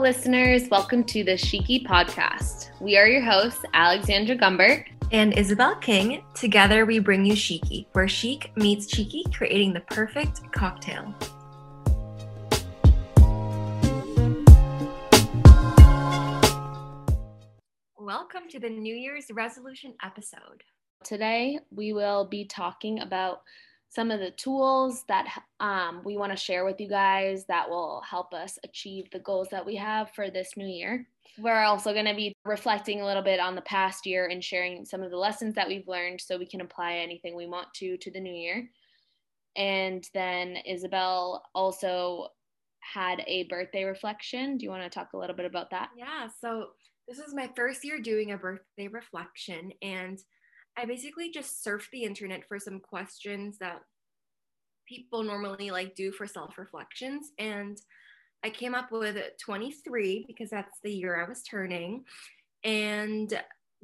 listeners. Welcome to the Shiki podcast. We are your hosts, Alexandra Gumbert and Isabel King. Together, we bring you Shiki, where chic meets cheeky, creating the perfect cocktail. Welcome to the New Year's resolution episode. Today, we will be talking about some of the tools that um, we want to share with you guys that will help us achieve the goals that we have for this new year. We're also going to be reflecting a little bit on the past year and sharing some of the lessons that we've learned so we can apply anything we want to to the new year. And then Isabel also had a birthday reflection. Do you want to talk a little bit about that? Yeah, so this is my first year doing a birthday reflection and I basically just surfed the internet for some questions that people normally like do for self reflections and I came up with 23 because that's the year I was turning. And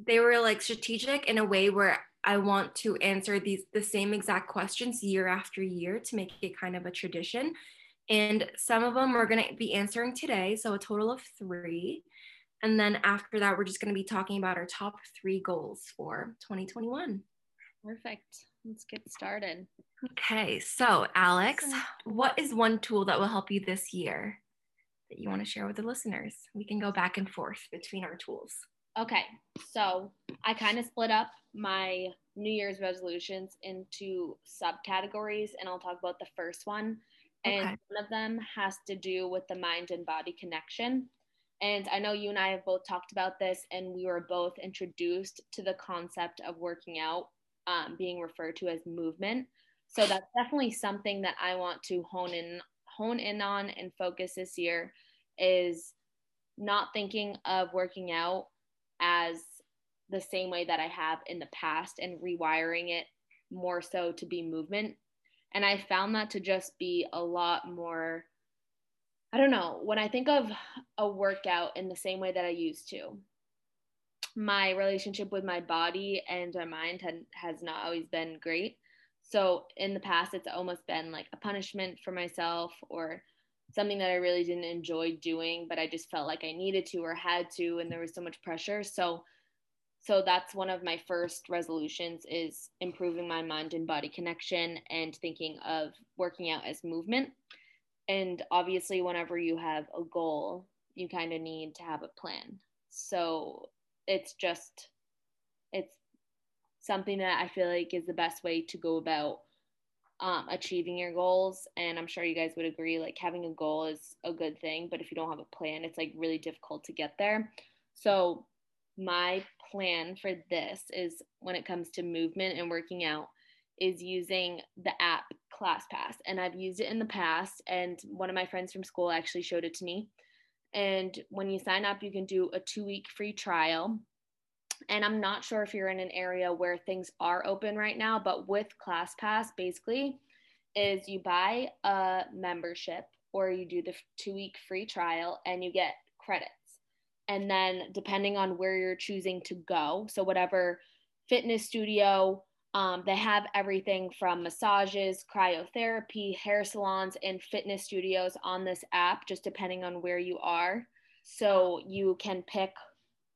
they were like strategic in a way where I want to answer these the same exact questions year after year to make it kind of a tradition. And some of them we're going to be answering today, so a total of 3. And then after that we're just going to be talking about our top 3 goals for 2021. Perfect. Let's get started. Okay, so Alex, what is one tool that will help you this year? that you want to share with the listeners? We can go back and forth between our tools. Okay, so I kind of split up my New Year's resolutions into subcategories, and I'll talk about the first one. And okay. one of them has to do with the mind and body connection. And I know you and I have both talked about this, and we were both introduced to the concept of working out um, being referred to as movement. So that's definitely something that I want to hone in hone in on and focus this year is not thinking of working out as the same way that I have in the past and rewiring it more so to be movement. And I found that to just be a lot more, I don't know, when I think of a workout in the same way that I used to, my relationship with my body and my mind has not always been great. So in the past, it's almost been like a punishment for myself or something that I really didn't enjoy doing, but I just felt like I needed to or had to, and there was so much pressure. So, so that's one of my first resolutions is improving my mind and body connection and thinking of working out as movement. And obviously, whenever you have a goal, you kind of need to have a plan. So it's just, it's something that I feel like is the best way to go about um, achieving your goals. And I'm sure you guys would agree, like having a goal is a good thing, but if you don't have a plan, it's like really difficult to get there. So, my plan for this is when it comes to movement and working out, is using the app ClassPass. And I've used it in the past, and one of my friends from school actually showed it to me. And when you sign up, you can do a two week free trial and I'm not sure if you're in an area where things are open right now, but with ClassPass, basically, is you buy a membership or you do the two week free trial and you get credits. And then, depending on where you're choosing to go, so whatever fitness studio, um, they have everything from massages, cryotherapy, hair salons, and fitness studios on this app, just depending on where you are. So you can pick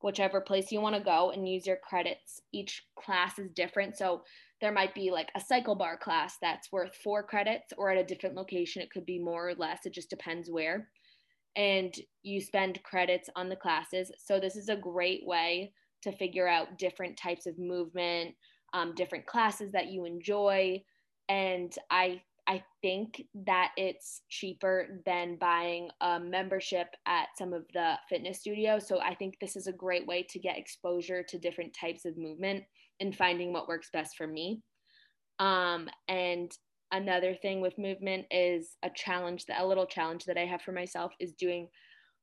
whichever place you want to go and use your credits. Each class is different. So there might be like a cycle bar class that's worth four credits, or at a different location, it could be more or less. It just depends where. And you spend credits on the classes. So this is a great way to figure out different types of movement, um, different classes that you enjoy. And I I think that it's cheaper than buying a membership at some of the fitness studios. So I think this is a great way to get exposure to different types of movement and finding what works best for me. Um, and another thing with movement is a challenge that a little challenge that I have for myself is doing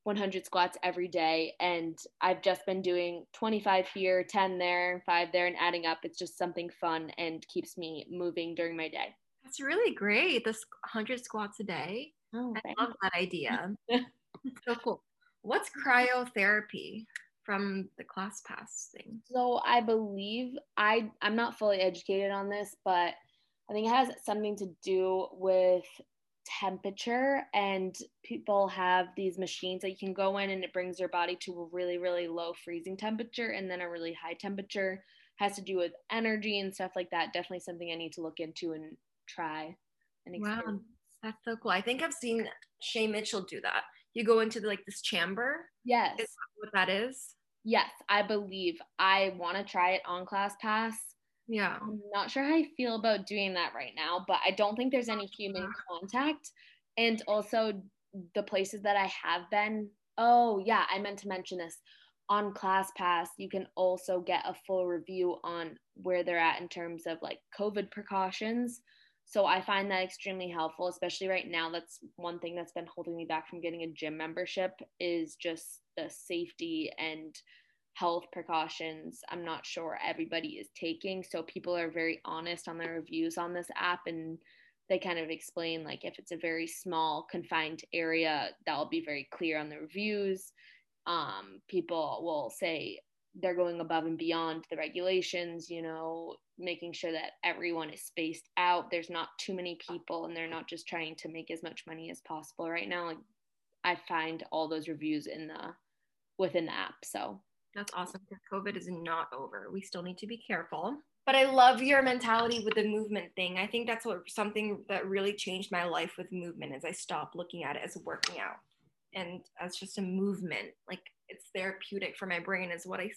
100 squats every day. And I've just been doing 25 here, 10 there, five there, and adding up. It's just something fun and keeps me moving during my day. That's really great. This 100 squats a day. Oh, I love that idea. so cool. What's cryotherapy from the ClassPass thing? So I believe I I'm not fully educated on this, but I think it has something to do with temperature and people have these machines that you can go in and it brings your body to a really really low freezing temperature and then a really high temperature. Has to do with energy and stuff like that. Definitely something i need to look into and try and experience. wow that's so cool. I think i've seen shay mitchell do that. You go into the, like this chamber? Yes. Is that what that is? Yes i believe. I want to try it on ClassPass yeah. I'm not sure how I feel about doing that right now, but I don't think there's any human contact. And also, the places that I have been, oh, yeah, I meant to mention this. On ClassPass, you can also get a full review on where they're at in terms of like COVID precautions. So I find that extremely helpful, especially right now. That's one thing that's been holding me back from getting a gym membership is just the safety and health precautions I'm not sure everybody is taking. So people are very honest on their reviews on this app and they kind of explain like if it's a very small confined area that'll be very clear on the reviews. Um, people will say they're going above and beyond the regulations you know making sure that everyone is spaced out. There's not too many people and they're not just trying to make as much money as possible right now. Like i find all those reviews in the within the app so that's awesome because COVID is not over. We still need to be careful. But I love your mentality with the movement thing. I think that's what something that really changed my life with movement is I stopped looking at it as working out and as just a movement. Like it's therapeutic for my brain is what I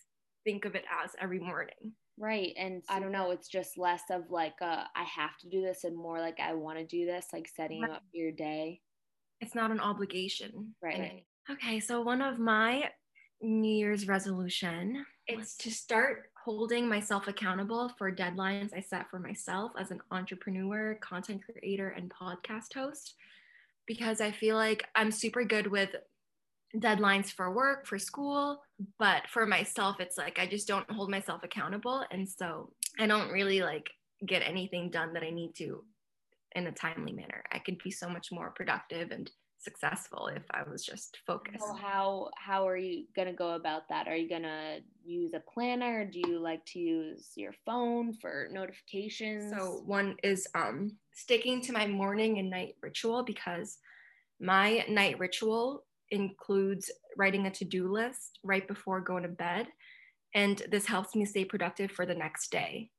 think of it as every morning. Right. And I don't know, it's just less of like a, I have to do this and more like I want to do this, like setting right. up your day. It's not an obligation. Right. right. Okay. So one of my New Year's resolution. It's to start holding myself accountable for deadlines I set for myself as an entrepreneur, content creator, and podcast host. Because I feel like I'm super good with deadlines for work, for school, but for myself, it's like I just don't hold myself accountable. And so I don't really like get anything done that I need to in a timely manner. I could be so much more productive and successful if I was just focused. So how how are you gonna go about that? Are you gonna use a planner? Do you like to use your phone for notifications? So one is um sticking to my morning and night ritual because my night ritual includes writing a to-do list right before going to bed and this helps me stay productive for the next day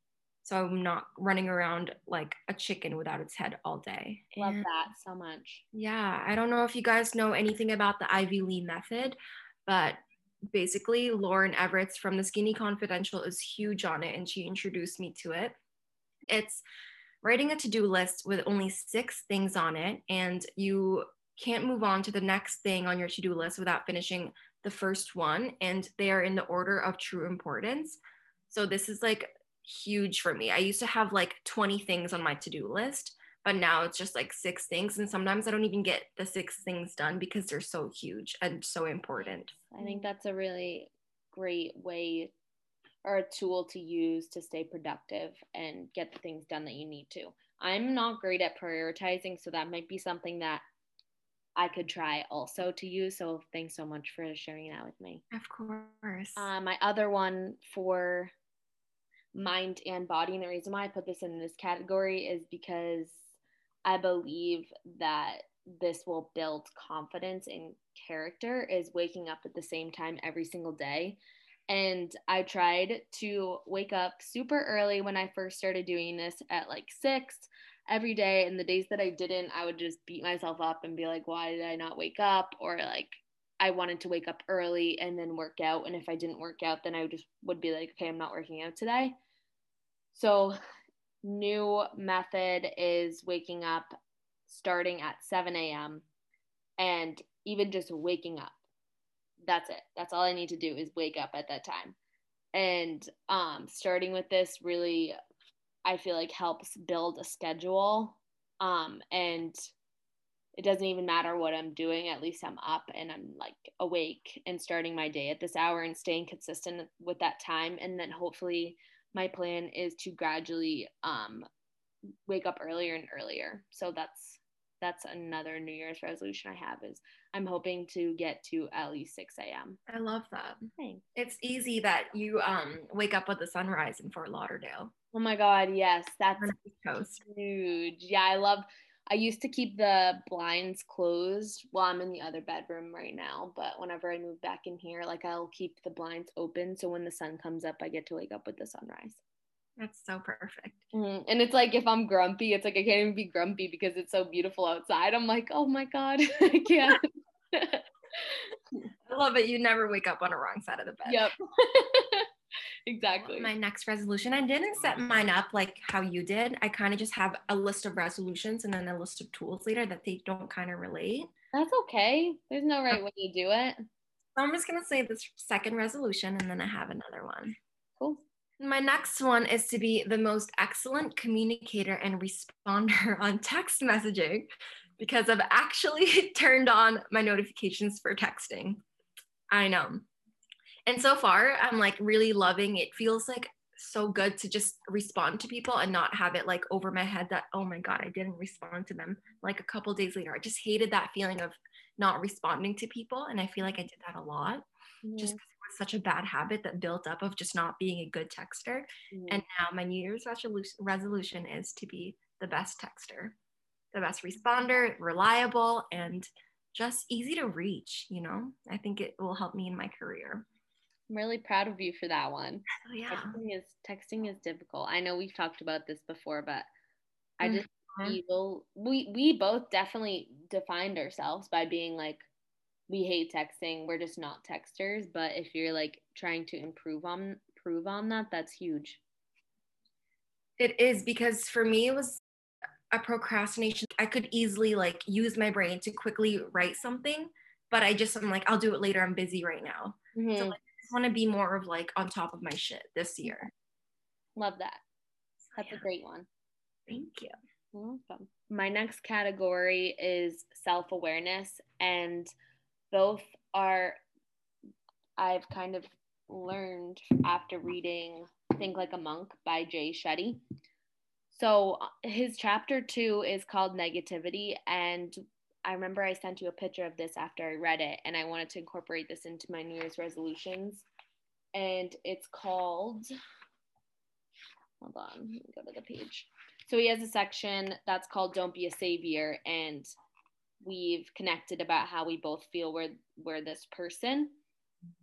so I'm not running around like a chicken without its head all day. Love and that so much. Yeah, I don't know if you guys know anything about the Ivy Lee method, but basically Lauren Evarts from the Skinny Confidential is huge on it and she introduced me to it. It's writing a to-do list with only 6 things on it and you can't move on to the next thing on your to-do list without finishing the first one and they are in the order of true importance. So this is like huge for me. I used to have like 20 things on my to do list, but now it's just like six things. And sometimes I don't even get the six things done because they're so huge and so important. I think that's a really great way or a tool to use to stay productive and get the things done that you need to. I'm not great at prioritizing, so that might be something that I could try also to use. So thanks so much for sharing that with me. Of course. Uh, my other one for mind and body. And the reason why I put this in this category is because I believe that this will build confidence in character is waking up at the same time every single day. And I tried to wake up super early when I first started doing this at like six every day. And the days that I didn't, I would just beat myself up and be like, why did I not wake up? Or like, I wanted to wake up early and then work out. And if I didn't work out, then I just would be like, okay, I'm not working out today. So, new method is waking up starting at 7 a.m. and even just waking up. That's it. That's all I need to do is wake up at that time. And um, starting with this really, I feel like helps build a schedule. Um, and it doesn't even matter what I'm doing. At least I'm up and I'm like awake and starting my day at this hour and staying consistent with that time. And then hopefully my plan is to gradually um, wake up earlier and earlier. So that's that's another New Year's resolution I have is I'm hoping to get to at least 6 a.m. I love that. Thanks. It's easy that you um wake up with the sunrise in Fort Lauderdale. Oh my God, yes, that's huge. Yeah, I love I used to keep the blinds closed while I'm in the other bedroom right now, but whenever I move back in here, like I'll keep the blinds open so when the sun comes up, I get to wake up with the sunrise. That's so perfect. Mm-hmm. And it's like if I'm grumpy, it's like I can't even be grumpy because it's so beautiful outside. I'm like, oh my God, I can't. I love it. You never wake up on the wrong side of the bed. Yep. exactly. My next resolution, I didn't set mine up like how you did. I kind of just have a list of resolutions and then a list of tools later that they don't kind of relate. That's okay. There's no right way to do it. So I'm just going to say this second resolution and then I have another one. Cool. My next one is to be the most excellent communicator and responder on text messaging because I've actually turned on my notifications for texting. I know. And so far, I'm like really loving it. Feels like so good to just respond to people and not have it like over my head that, oh my God, I didn't respond to them like a couple days later. I just hated that feeling of not responding to people. And I feel like I did that a lot mm-hmm. just because it was such a bad habit that built up of just not being a good texter. And now my New Year's resolution is to be the best texter, the best responder, reliable, and just easy to reach. You know, I think it will help me in my career. I'm really proud of you for that one. Oh, yeah. Texting is texting is difficult. I know we've talked about this before, but I just mm-hmm. we we we both definitely defined ourselves by being like we hate texting. We're just not texters. But if you're like trying to improve on improve on that, that's huge. It is because for me it was a procrastination. I could easily like use my brain to quickly write something, but I just I'm like I'll do it later. I'm busy right now. Mm-hmm. So like want to be more of like on top of my shit this year. Love that. That's yeah. a great one. Thank you. Welcome. My next category is self awareness, and both are, I've kind of learned after reading Think Like a Monk by Jay Shetty. So his chapter two is called Negativity, and I remember I sent you a picture of this after I read it, and I wanted to incorporate this into my New Year's resolutions. And it's called, hold on, let me go to the page. So he has a section that's called Don't Be a Savior, and we've connected about how we both feel we're, we're this person.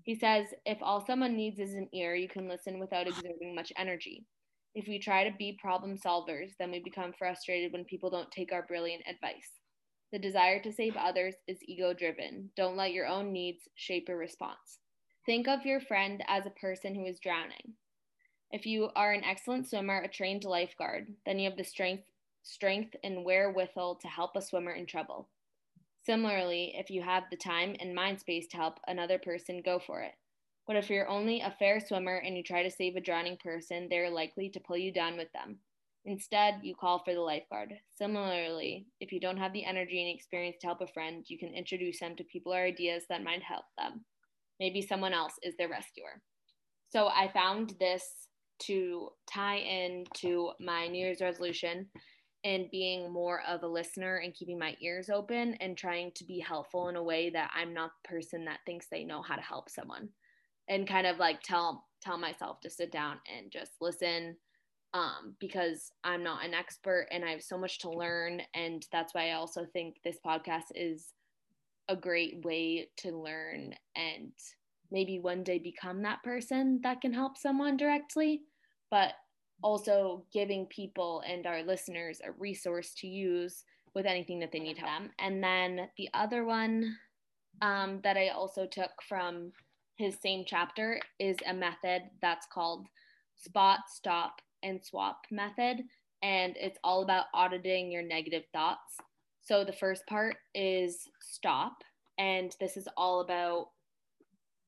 He says, If all someone needs is an ear, you can listen without exerting much energy. If we try to be problem solvers, then we become frustrated when people don't take our brilliant advice. The desire to save others is ego driven. Don't let your own needs shape your response. Think of your friend as a person who is drowning. If you are an excellent swimmer, a trained lifeguard, then you have the strength, strength and wherewithal to help a swimmer in trouble. Similarly, if you have the time and mind space to help another person, go for it. But if you're only a fair swimmer and you try to save a drowning person, they're likely to pull you down with them. Instead, you call for the lifeguard. Similarly, if you don't have the energy and experience to help a friend, you can introduce them to people or ideas that might help them. Maybe someone else is their rescuer. So I found this to tie into my New Year's resolution and being more of a listener and keeping my ears open and trying to be helpful in a way that I'm not the person that thinks they know how to help someone and kind of like tell tell myself to sit down and just listen um, because I'm not an expert and I have so much to learn. And that's why I also think this podcast is a great way to learn and maybe one day become that person that can help someone directly, but also giving people and our listeners a resource to use with anything that they need help. And then the other one um, that I also took from his same chapter is a method that's called spot, stop, and swap method, and it's all about auditing your negative thoughts. So the first part is stop, and this is all about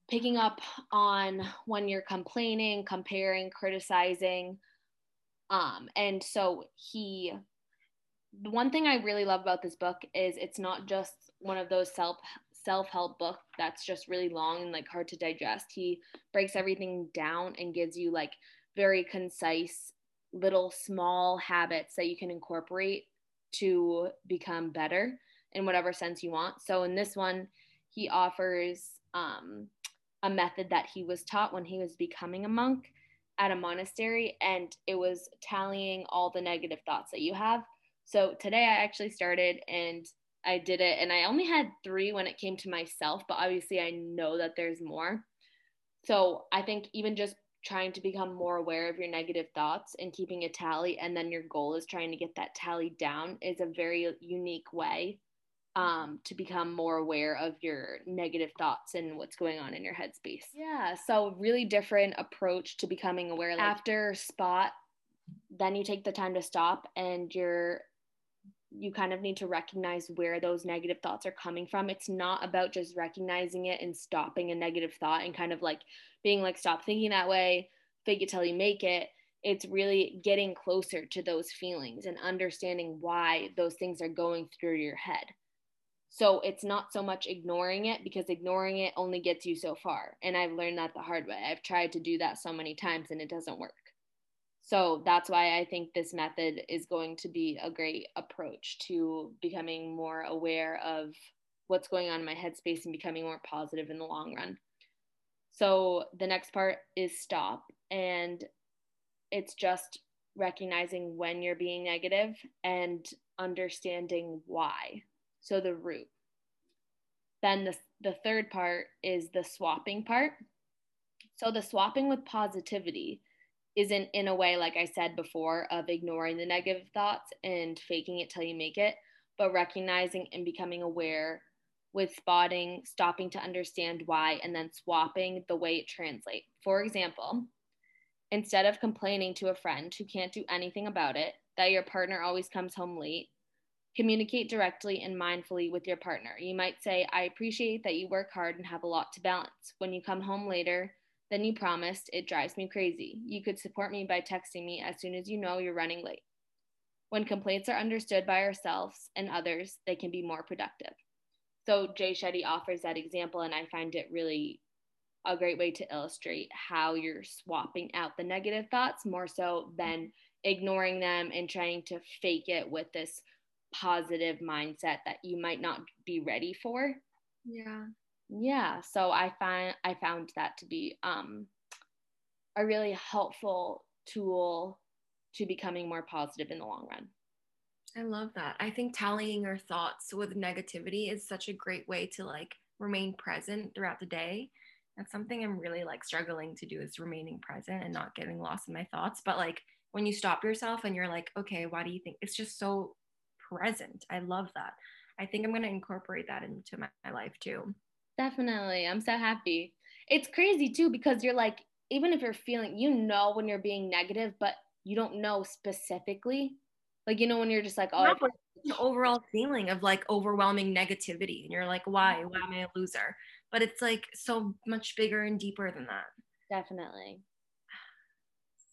picking up on when you're complaining, comparing, criticizing. Um, and so he, the one thing I really love about this book is it's not just one of those self self help book that's just really long and like hard to digest. He breaks everything down and gives you like very concise little small habits that you can incorporate to become better in whatever sense you want. So in this one, he offers um, a method that he was taught when he was becoming a monk at a monastery, and it was tallying all the negative thoughts that you have. So today I actually started and I did it, and I only had three when it came to myself, but obviously I know that there's more. So I think even just trying to become more aware of your negative thoughts and keeping a tally, and then your goal is trying to get that tally down is a very unique way um, to become more aware of your negative thoughts and what's going on in your headspace. Yeah, so really different approach to becoming aware. Like after spot, then you take the time to stop and you're you kind of need to recognize where those negative thoughts are coming from. It's not about just recognizing it and stopping a negative thought and kind of like being like, stop thinking that way, fake it till you make it. It's really getting closer to those feelings and understanding why those things are going through your head. So it's not so much ignoring it because ignoring it only gets you so far. And I've learned that the hard way. I've tried to do that so many times and it doesn't work. So that's why I think this method is going to be a great approach to becoming more aware of what's going on in my headspace and becoming more positive in the long run. So the next part is stop. And it's just recognizing when you're being negative and understanding why. So the root. Then the, the third part is the swapping part. So the swapping with positivity isn't in a way like i said before of ignoring the negative thoughts and faking it till you make it but recognizing and becoming aware with spotting stopping to understand why and then swapping the way it translates. For example instead of complaining to a friend who can't do anything about it that your partner always comes home late communicate directly and mindfully with your partner. You might say i appreciate that you work hard and have a lot to balance. When you come home later then you promised, it drives me crazy. You could support me by texting me as soon as you know you're running late. When complaints are understood by ourselves and others, they can be more productive. So Jay Shetty offers that example, and I find it really a great way to illustrate how you're swapping out the negative thoughts more so than ignoring them and trying to fake it with this positive mindset that you might not be ready for. Yeah yeah so i find i found that to be um, a really helpful tool to becoming more positive in the long run. I love that. I think tallying your thoughts with negativity is such a great way to like remain present throughout the day. That's something i'm really like struggling to do is remaining present and not getting lost in my thoughts. But like when you stop yourself and you're like okay why do you think it's just so present. I love that. I think i'm going to incorporate that into my, my life too Definitely. I'm so happy. It's crazy too because you're like, even if you're feeling, you know, when you're being negative, but you don't know specifically. Like, you know, when you're just like, oh, no, the overall feeling of like overwhelming negativity. And you're like, why? Why am I a loser? But it's like so much bigger and deeper than that. Definitely.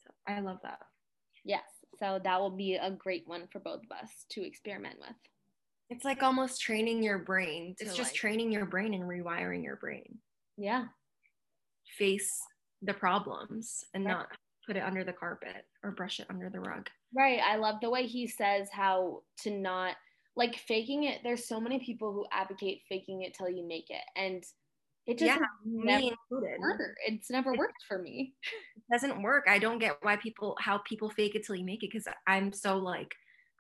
So I love that. Yes. So that will be a great one for both of us to experiment with. It's like almost training your brain. It's just like, training your brain and rewiring your brain. Yeah. Face the problems and right. not put it under the carpet or brush it under the rug. Right. I love the way he says how to not like faking it. There's so many people who advocate faking it till you make it. And it just yeah, never included. It's never worked for me. It doesn't work. I don't get why people how people fake it till you make it because I'm so like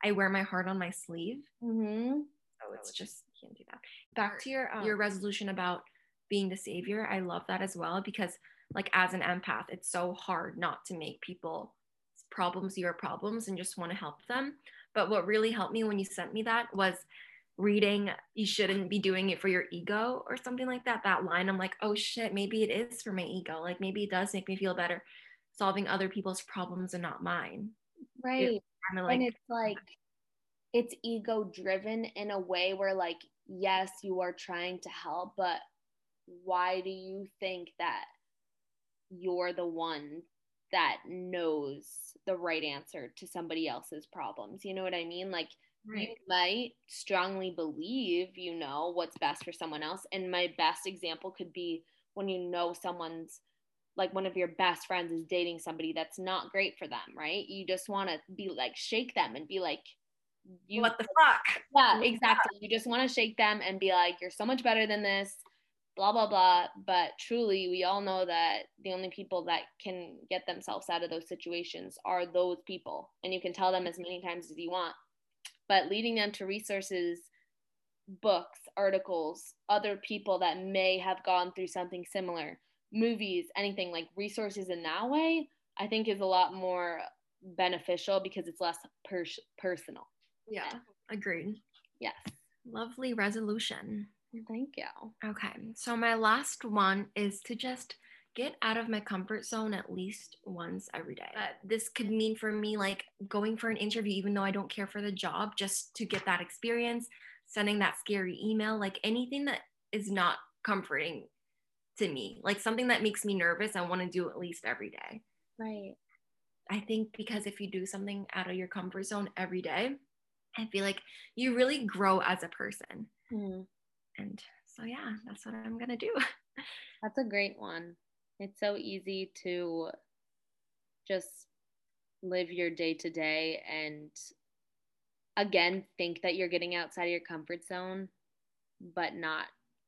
I wear my heart on my sleeve. Mm-hmm. So it's just can't do that. Back to your um, your resolution about being the savior. I love that as well because like as an empath, it's so hard not to make people problems your problems and just want to help them. But what really helped me when you sent me that was reading you shouldn't be doing it for your ego or something like that that line i'm like oh shit maybe it is for my ego like maybe it does make me feel better solving other people's problems and not mine right kind of like and it's like it's ego driven in a way where like yes you are trying to help but why do you think that you're the one that knows the right answer to somebody else's problems? You know what i mean? Like right. you might strongly believe you know what's best for someone else. And my best example could be when you know someone's like one of your best friends is dating somebody that's not great for them, right? You just want to be like shake them and be like, you what the fuck? Yeah, exactly. You just want to shake them and be like, you're so much better than this, blah blah blah. But truly, we all know that the only people that can get themselves out of those situations are those people, and you can tell them as many times as you want. but leading them to resources, books, articles, other people that may have gone through something similar, movies, anything like resources in that way, I think is a lot more beneficial because it's less per- personal. Yeah, agreed. Yes. Lovely resolution. Thank you. Okay, so my last one is to just get out of my comfort zone at least once every day. Uh, this could mean for me like going for an interview, even though I don't care for the job, just to get that experience, sending that scary email, like anything that is not comforting to me, like something that makes me nervous, I want to do at least every day. Right. I think because if you do something out of your comfort zone every day, I feel like you really grow as a person. Mm. And so, yeah, that's what I'm going to do. That's a great one. It's so easy to just live your day to day and again think that you're getting outside of your comfort zone, but not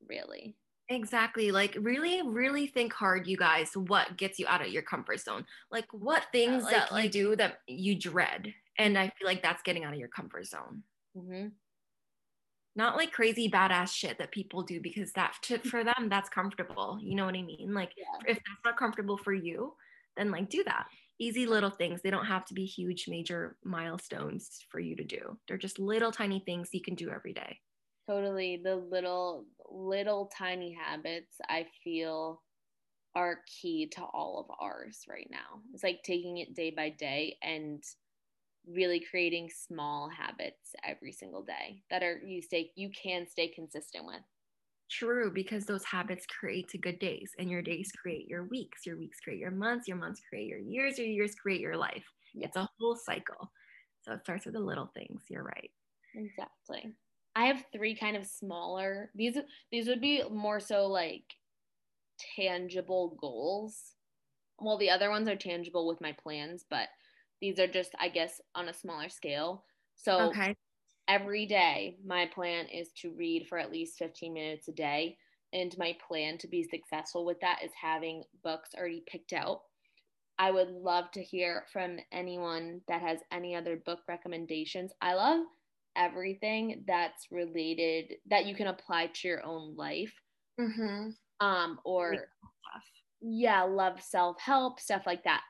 really. Exactly. Like really, really think hard, you guys, what gets you out of your comfort zone. Like what things like, that like, you do that you dread. And I feel like that's getting out of your comfort zone. Mm-hmm. Not like crazy badass shit that people do because that to, for them that's comfortable. You know what I mean? Like yeah. if that's not comfortable for you, then like do that. Easy little things. They don't have to be huge major milestones for you to do. They're just little tiny things you can do every day. Totally. The little little tiny habits I feel are key to all of ours right now. It's like taking it day by day and really creating small habits every single day that are you stay you can stay consistent with true because those habits create to good days and your days create your weeks your weeks create your months your months create your years your years create your life yeah. it's a whole cycle so it starts with the little things you're right exactly i have three kind of smaller these these would be more so like tangible goals well the other ones are tangible with my plans but these are just, I guess, on a smaller scale. So okay. every day, my plan is to read for at least 15 minutes a day. And my plan to be successful with that is having books already picked out. I would love to hear from anyone that has any other book recommendations. I love everything that's related that you can apply to your own life. Mm-hmm. Um, or yeah, love self help, stuff like that.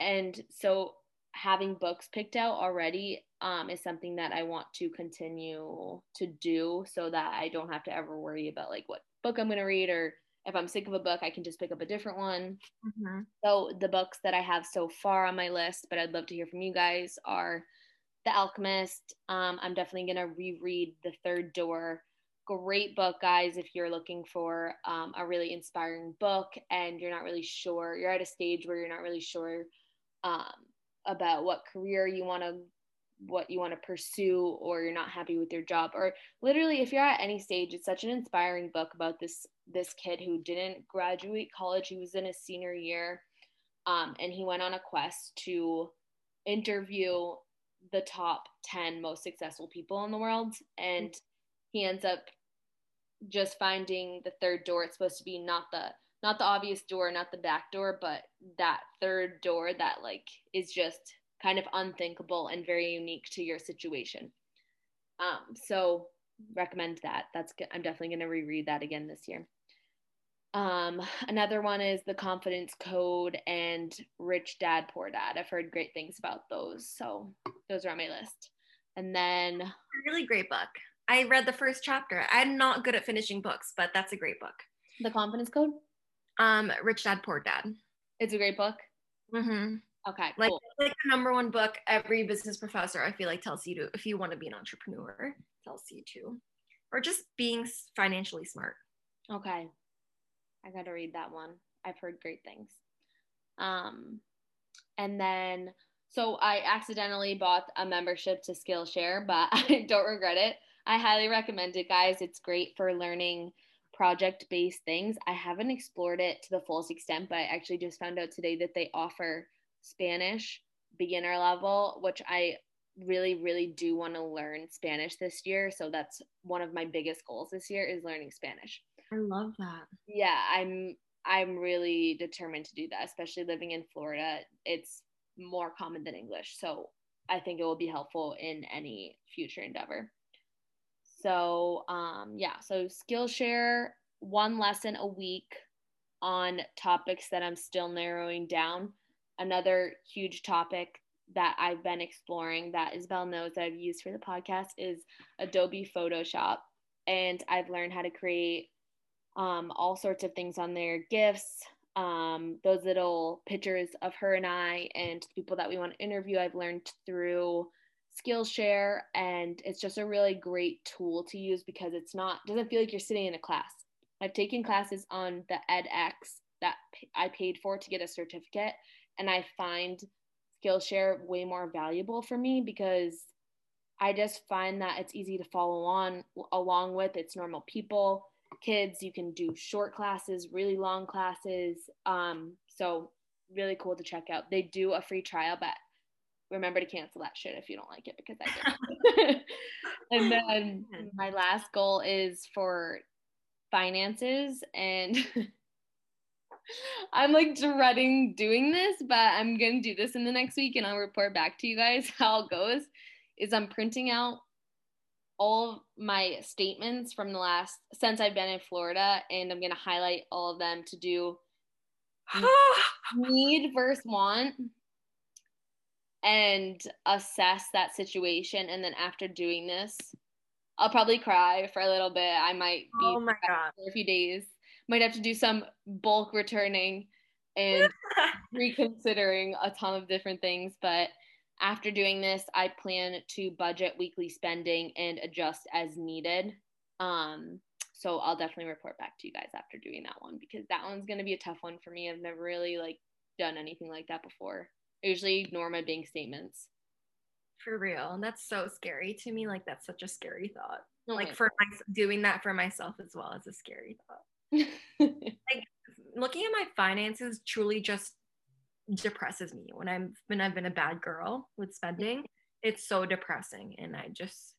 And so having books picked out already um, is something that I want to continue to do so that I don't have to ever worry about like what book I'm going to read or if I'm sick of a book, I can just pick up a different one. Mm-hmm. So the books that I have so far on my list, but I'd love to hear from you guys, are The Alchemist. Um, I'm definitely going to reread The Third Door. Great book, guys, if you're looking for um, a really inspiring book and you're not really sure, you're at a stage where you're not really sure um, about what career you want to what you want to pursue or you're not happy with your job or literally if you're at any stage it's such an inspiring book about this this kid who didn't graduate college he was in his senior year um, and he went on a quest to interview the top 10 most successful people in the world and he ends up just finding the third door it's supposed to be not the not the obvious door, not the back door, but that third door that like is just kind of unthinkable and very unique to your situation. Um, so recommend that. That's good. I'm definitely going to reread that again this year. Um, another one is The Confidence Code and Rich Dad Poor Dad. I've heard great things about those, so those are on my list. And then a really great book. I read the first chapter. I'm not good at finishing books, but that's a great book. The Confidence Code? Um, Rich Dad Poor Dad. It's a great book. Mm-hmm. Okay, like cool. like the number one book every business professor I feel like tells you to if you want to be an entrepreneur tells you to, or just being financially smart. Okay, I got to read that one. I've heard great things. Um, and then so I accidentally bought a membership to Skillshare, but I don't regret it. I highly recommend it, guys. It's great for learning project based things. I haven't explored it to the fullest extent, but I actually just found out today that they offer Spanish beginner level, which I really, really do want to learn Spanish this year. So that's one of my biggest goals this year is learning Spanish. I love that. Yeah, I'm I'm really determined to do that, especially living in Florida. It's more common than English. So I think it will be helpful in any future endeavor. So, um, yeah, so Skillshare, one lesson a week on topics that I'm still narrowing down. Another huge topic that I've been exploring that Isabel knows that I've used for the podcast is Adobe Photoshop. And I've learned how to create um, all sorts of things on there gifts, um, those little pictures of her and I and people that we want to interview. I've learned through Skillshare, and it's just a really great tool to use because it's not doesn't feel like you're sitting in a class. I've taken classes on the edX that I paid for to get a certificate, and I find Skillshare way more valuable for me because I just find that it's easy to follow on along with. It's normal people, kids. You can do short classes, really long classes. Um, so really cool to check out. They do a free trial, but remember to cancel that shit if you don't like it because I did. and then my last goal is for finances and I'm like dreading doing this, but I'm gonna do this in the next week and I'll report back to you guys how it goes. Is I'm printing out all my statements from the last since I've been in Florida and I'm gonna highlight all of them to do need versus want and assess that situation. And then after doing this, I'll probably cry for a little bit. I might be oh my God. for a few days. Might have to do some bulk returning and reconsidering a ton of different things. But after doing this, I plan to budget weekly spending and adjust as needed. Um, so I'll definitely report back to you guys after doing that one because that one's gonna be a tough one for me. I've never really like done anything like that before. I usually ignore my bank statements. For real. And that's so scary to me. Like that's such a scary thought. Oh like for my, doing that for myself as well as a scary thought. like looking at my finances truly just depresses me when I'm when I've been a bad girl with spending. It's so depressing and I just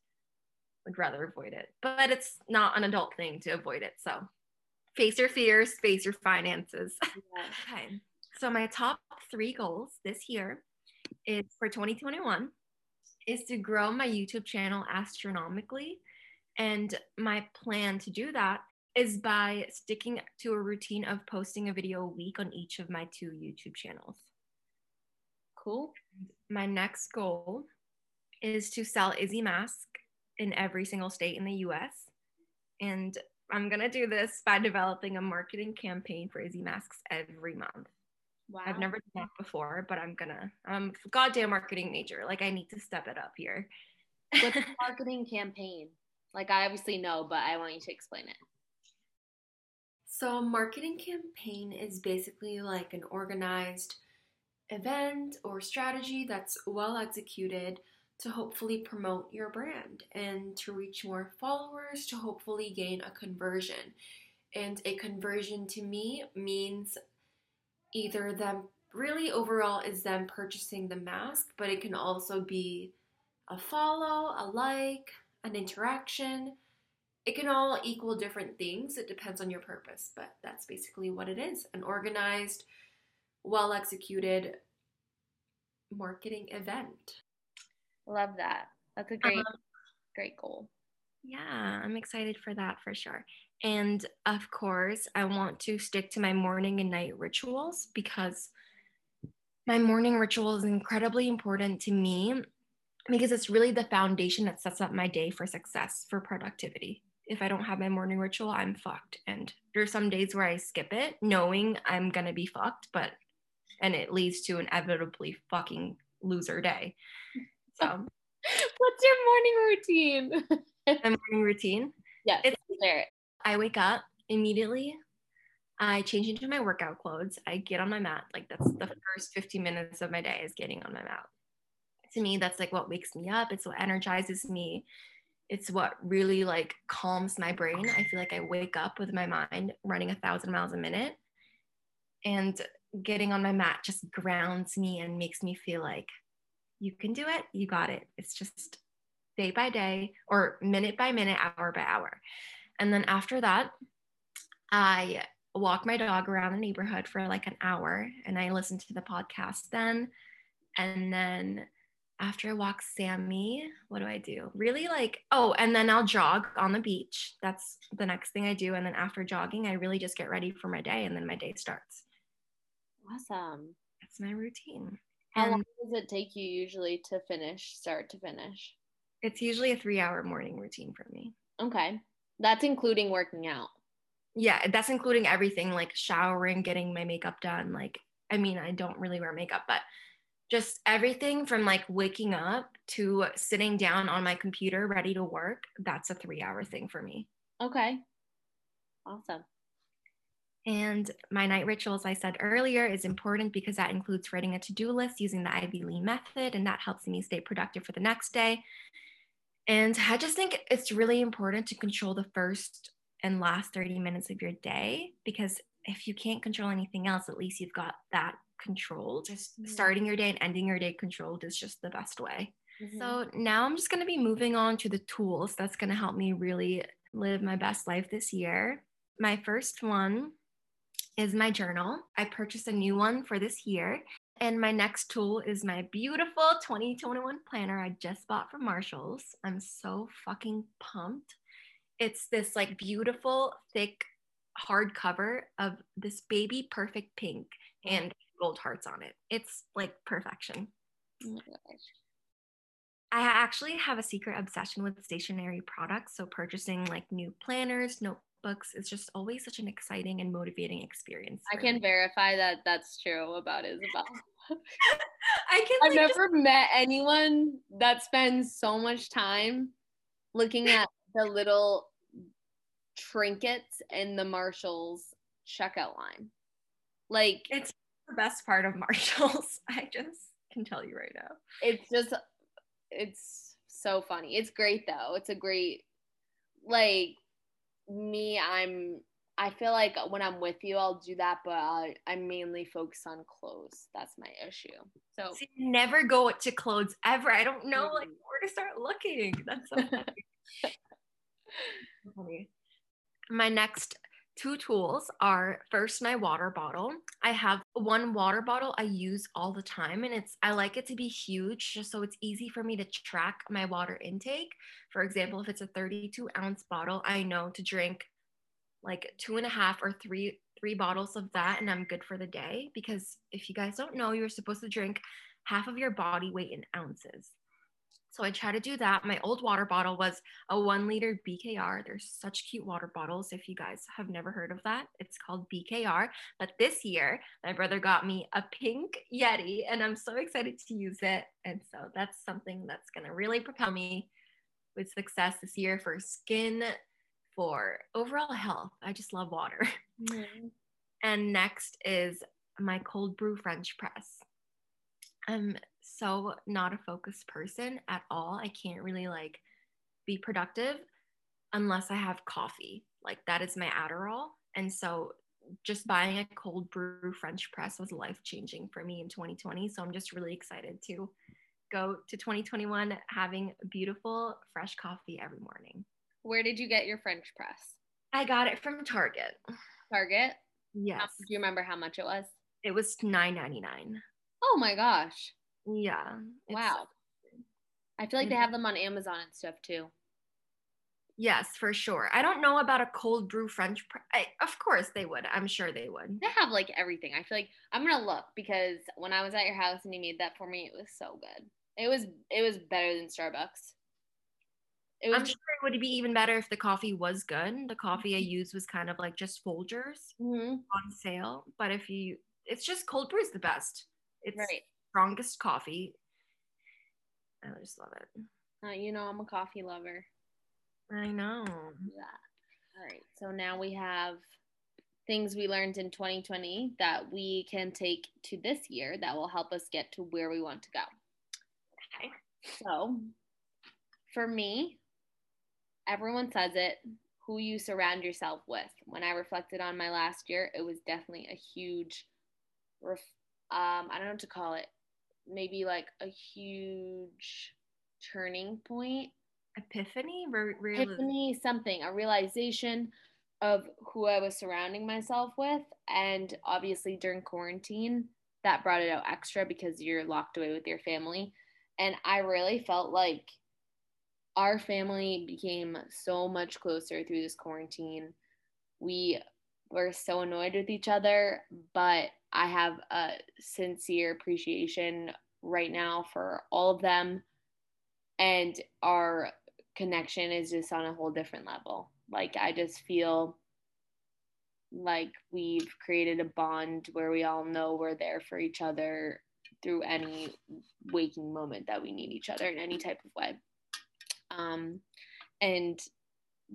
would rather avoid it. But it's not an adult thing to avoid it. So face your fears, face your finances. Yeah. okay. So my top three goals this year is for 2021 is to grow my YouTube channel astronomically. And my plan to do that is by sticking to a routine of posting a video a week on each of my two YouTube channels. Cool. My next goal is to sell Izzy Mask in every single state in the US. And I'm going to do this by developing a marketing campaign for Izzy Masks every month. Wow. I've never done that before, but I'm gonna. I'm a goddamn marketing major. Like I need to step it up here. What's a marketing campaign? Like I obviously know, but I want you to explain it. So, a marketing campaign is basically like an organized event or strategy that's well executed to hopefully promote your brand and to reach more followers to hopefully gain a conversion. And a conversion to me means either them really overall is them purchasing the mask, but it can also be a follow, a like, an interaction. It can all equal different things. It depends on your purpose, but that's basically what it is an organized, well executed marketing event. Love that. That's a great, um, great goal. Yeah, I'm excited for that for sure. And of course, I want to stick to my morning and night rituals because my morning ritual is incredibly important to me because it's really the foundation that sets up my day for success, for productivity. If I don't have my morning ritual, I'm fucked. And there's some days where I skip it knowing I'm going to be fucked, but and it leads to inevitably fucking loser day. So, what's your morning routine? my morning routine? Yes, it's, I wake up immediately. I change into my workout clothes. I get on my mat. Like that's the first 15 minutes of my day is getting on my mat. To me, that's like what wakes me up. It's what energizes me. It's what really like calms my brain. I feel like I wake up with my mind running a thousand miles a minute. And getting on my mat just grounds me and makes me feel like you can do it. You got it. It's just day by day or minute by minute, hour by hour. And then after that, I walk my dog around the neighborhood for like an hour and I listen to the podcast then. And then after I walk Sammy, what do I do? Really like, oh, and then I'll jog on the beach. That's the next thing I do. And then after jogging, I really just get ready for my day and then my day starts. Awesome. That's my routine. How And long does it take you usually to finish, start to finish? it's usually a three hour morning routine for me. Okay. That's including working out. Yeah, that's including everything like showering, getting my makeup done. Like, I mean, I don't really wear makeup, but just everything from like waking up to sitting down on my computer ready to work. That's a three hour thing for me. Okay. Awesome. And my night ritual, as I said earlier, is important because that includes writing a to do list using the Ivy Lee method, and that helps me stay productive for the next day. And I just think it's really important to control the first and last 30 minutes of your day because if you can't control anything else, at least you've got that control. Just starting your day and ending your day controlled is just the best way. Mhm. So now I'm just going to be moving on to the tools that's going to help me really live my best life this year. My first one is my journal. I purchased a new one for this year. And my next tool is my beautiful 2021 planner I just bought from Marshalls. I'm so fucking pumped. It's this like beautiful, thick hardcover of this baby perfect pink and gold hearts on it. It's like perfection. Oh. I actually have a secret obsession with stationery products. So purchasing like new planners, notebooks is just always such an exciting and motivating experience. I can me. verify that that's true about Isabel. I can I've like, just- never met anyone that spends so much time looking at the little trinkets in the Marshalls checkout line. Like it's the best part of Marshalls. I just can tell you right now. it's just it's so funny. It's great though. It's a great like me I'm I feel like when I'm with you I'll do that but I I mainly focus on clothes. That's my issue. So See, never go to clothes ever. I don't know like where to start looking. That's so funny. funny. My next two tools are first my water bottle. I have one water bottle I use all the time and it's I like it to be huge just so it's easy for me to track my water intake. For example, if it's a 32 ounce bottle, I know to drink like two and a half or three three bottles of that and I'm good for the day because if you guys don't know, you're supposed to drink half of your body weight in ounces. So I try to do that. My old water bottle was a one liter BKR. They're such cute water bottles. If you guys have never heard of that, it's called BKR. But this year, my brother got me a pink Yeti, and I'm so excited to use it. And so that's something that's going to really propel me with success this year for skin, for overall health. I just love water. Mm-hmm. And next is my cold brew French press. I'm so not a focused person at all. I can't really like be productive unless I have coffee. Like that is my Adderall. And so just buying a cold brew French press was life changing for me in 2020. So I'm just really excited to go to 2021 having beautiful fresh coffee every morning. Where did you get your French press? I got it from Target. Target? Um, yes. How- do you remember how much it was? It was 9.99. Oh my gosh. Yeah. Wow. I feel like they Mhm. have them on Amazon and stuff too. Yes, for sure. I don't know about a cold brew French. Pr- I, of course they would. I'm sure they would. They have like everything. I feel like I'm gonna look because when I was at your house and you made that for me, it was so good. It was it was better than Starbucks. It was I'm sure it would be even better if the coffee was good. The coffee I used was kind of like just Folgers Mhm. on sale. But if you, it's just cold brew is the best. It's right. Strongest coffee. I just love it. Uh, you know, I'm a coffee lover. I know. Yeah. All right. So now we have things we learned in 2020 that we can take to this year that will help us get to where we want to go. Okay. So, for me, everyone says it who you surround yourself with. When I reflected on my last year, it was definitely a huge, ref- um, I don't know what to call it, maybe like a huge turning point Epiphany, Re- real- epiphany, something, a realization of who I was surrounding myself with. And obviously during quarantine, that brought it out extra because you're locked away with your family. And I really felt like our family became so much closer through this quarantine. We were so annoyed with each other, but I have a sincere appreciation right now for all of them. And our connection is just on a whole different level. Like, I just feel like we've created a bond where we all know we're there for each other through any waking moment that we need each other in any type of way. Um, and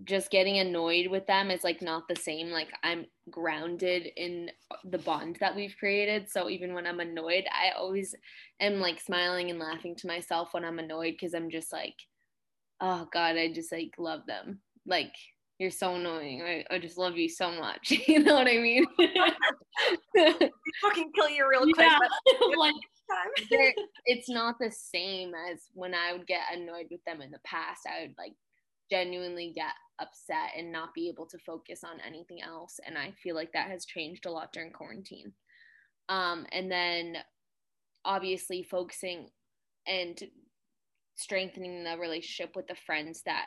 just getting annoyed with them is like not the same. Like I'm grounded in the bond that we've created. So even when I'm annoyed, I always am like smiling and laughing to myself when I'm annoyed because I'm just like, oh God, I just like love them. Like you're so annoying. I, I just love you so much. you know what I mean? fucking kill you real quick. Yeah. like, it's not the same as when I would get annoyed with them in the past. I would like genuinely get upset and not be able to focus on anything else. And I feel like that has changed a lot during quarantine. Um, and then obviously focusing and strengthening the relationship with the friends that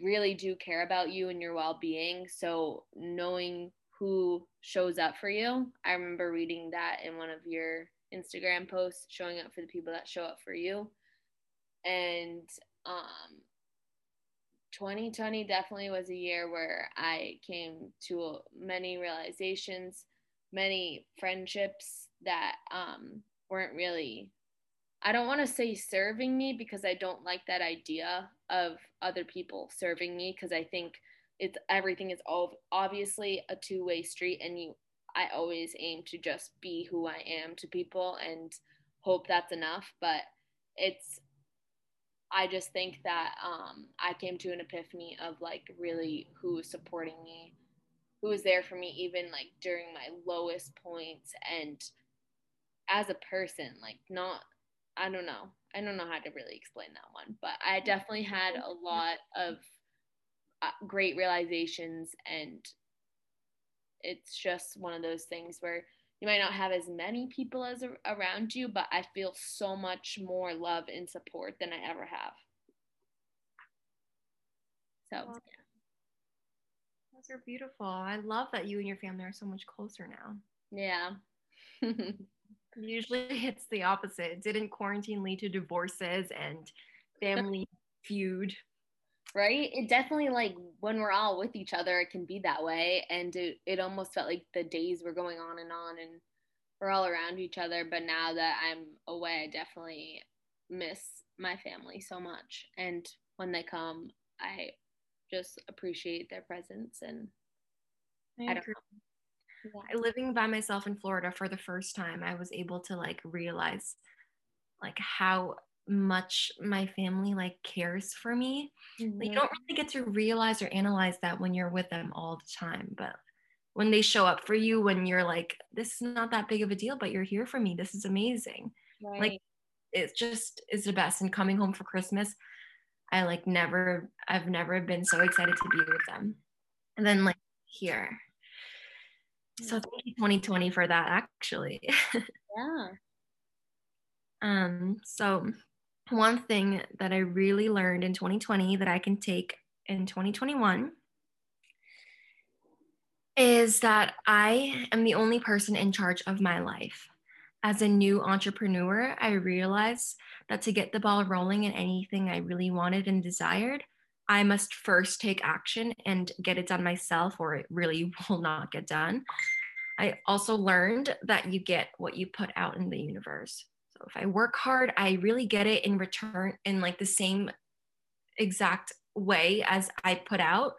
really do care about you and your well-being so knowing who shows up for you i remember reading that in one of your instagram posts showing up for the people that show up for you and um 2020 definitely was a year where i came to many realizations many friendships that um weren't really I don't want to say serving me because I don't like that idea of other people serving me because I think it's everything is all obviously a two-way street and you I always aim to just be who I am to people and hope that's enough but it's I just think that um, I came to an epiphany of like really who was supporting me, who was there for me even like during my lowest points and as a person, like not I don't know. I don't know how to really explain that one, but I definitely had a lot of uh, great realizations, and it's just one of those things where you might not have as many people as a- around you, but I feel so much more love and support than I ever have. So, well, yeah. Those are beautiful. I love that you and your family are so much closer now. Yeah. Usually it's the opposite. Didn't quarantine lead to divorces and family feud? Right? It definitely like when we're all with each other, it can be that way. And it, it almost felt like the days were going on and on and we're all around each other. But now that I'm away, I definitely miss my family so much. And when they come, I just appreciate their presence and I, I don't know yeah. living by myself in Florida for the first time, I was able to like realize like how much my family like cares for me. Mm-hmm. Like, you don't really get to realize or analyze that when you're with them all the time, but when they show up for you when you're like this is not that big of a deal but you're here for me this is amazing right. like it just is the best and coming home for christmas i like never i've never been so excited to be with them and then like here so thank you 2020 for that actually. yeah. Um so one thing that I really learned in 2020 that I can take in 2021 is that I am the only person in charge of my life. As a new entrepreneur, I realized that to get the ball rolling in anything I really wanted and desired, I must first take action and get it done myself, or it really will not get done. I also learned that you get what you put out in the universe. So if I work hard, I really get it in return in like the same exact way as I put out.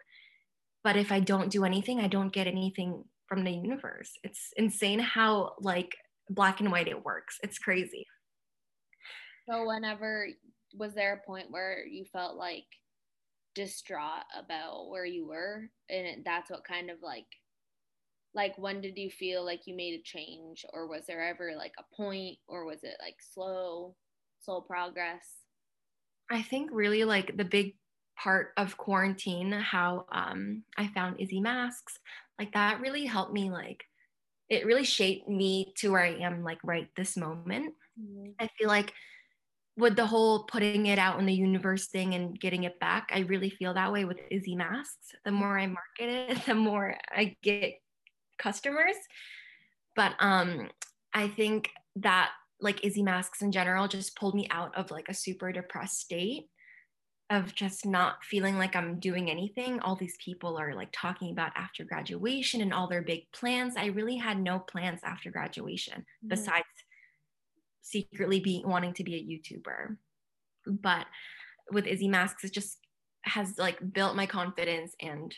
But if I don't do anything, I don't get anything from the universe. It's insane how like black and white it works. It's crazy. So whenever was there a point where you felt like distraught about where you were and that's what kind of like like when did you feel like you made a change or was there ever like a point or was it like slow slow progress i think really like the big part of quarantine how um, i found izzy masks like that really helped me like it really shaped me to where i am like right this moment mm-hmm. i feel like with the whole putting it out in the universe thing and getting it back, I really feel that way with Izzy masks. The more I market it, the more I get customers. But um, I think that like Izzy masks in general just pulled me out of like a super depressed state of just not feeling like I'm doing anything. All these people are like talking about after graduation and all their big plans. I really had no plans after graduation mm-hmm. besides secretly being wanting to be a YouTuber. But with Izzy Masks, it just has like built my confidence and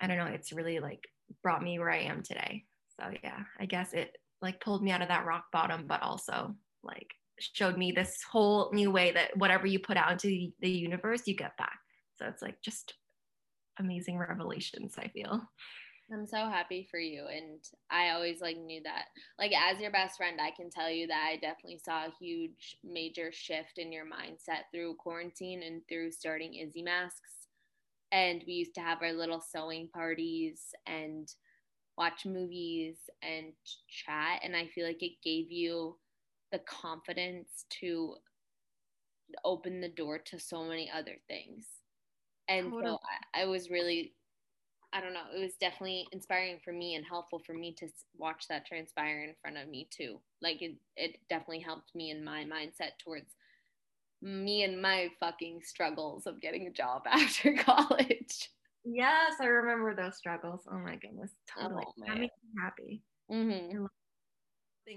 I don't know, it's really like brought me where I am today. So yeah, I guess it like pulled me out of that rock bottom, but also like showed me this whole new way that whatever you put out into the universe, you get back. So it's like just amazing revelations, I feel. I'm so happy for you. And I always like knew that. Like as your best friend, I can tell you that I definitely saw a huge major shift in your mindset through quarantine and through starting Izzy Masks. And we used to have our little sewing parties and watch movies and chat. And I feel like it gave you the confidence to open the door to so many other things. And totally. so I, I was really I don't know, it was definitely inspiring for me and helpful for me to watch that transpire in front of me too. Like it, it definitely helped me in my mindset towards me and my fucking struggles of getting a job after college. Yes, I remember those struggles. Oh my goodness, totally. Oh, that makes me happy. Mm-hmm.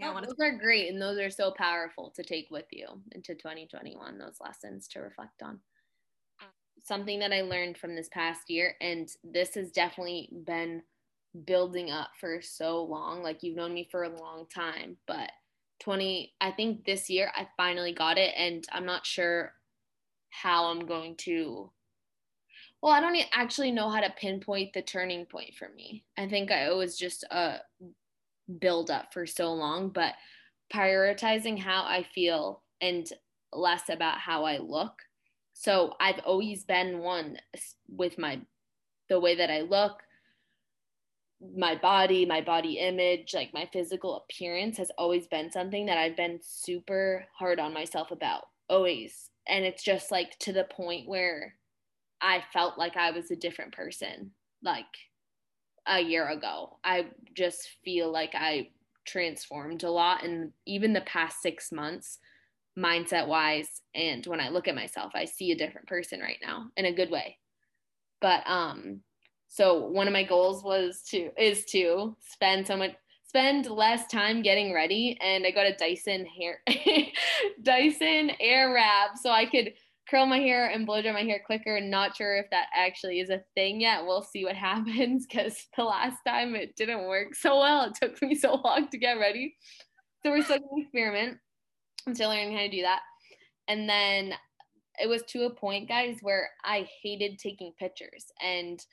Oh, those are great, and those are so powerful to take with you into 2021. Those lessons to reflect on something that I learned from this past year, and this has definitely been building up for so long. Like you've known me for a long time, but 20, I think this year I finally got it, and I'm not sure how I'm going to. Well, I don't actually know how to pinpoint the turning point for me. I think i was just a build up for so long, but prioritizing how I feel and less about how I look so I've always been one with my the way that I look, my body, my body image, like my physical appearance has always been something that I've been super hard on myself about. Always. And it's just like to the point where I felt like I was a different person like a year ago. I just feel like I transformed a lot and even the past 6 months mindset wise and when i look at myself i see a different person right now in a good way but um so one of my goals was to is to spend so much spend less time getting ready. And i got a dyson hair dyson air wrap so i could curl my hair and blow dry my hair quicker. Not sure if that actually is a thing yet. We'll see what happens because the last time it didn't work so well. It took me so long to get ready. So we're still going experiment. I'm still learning how to do that. And then it was to a point, guys, where I hated taking pictures. And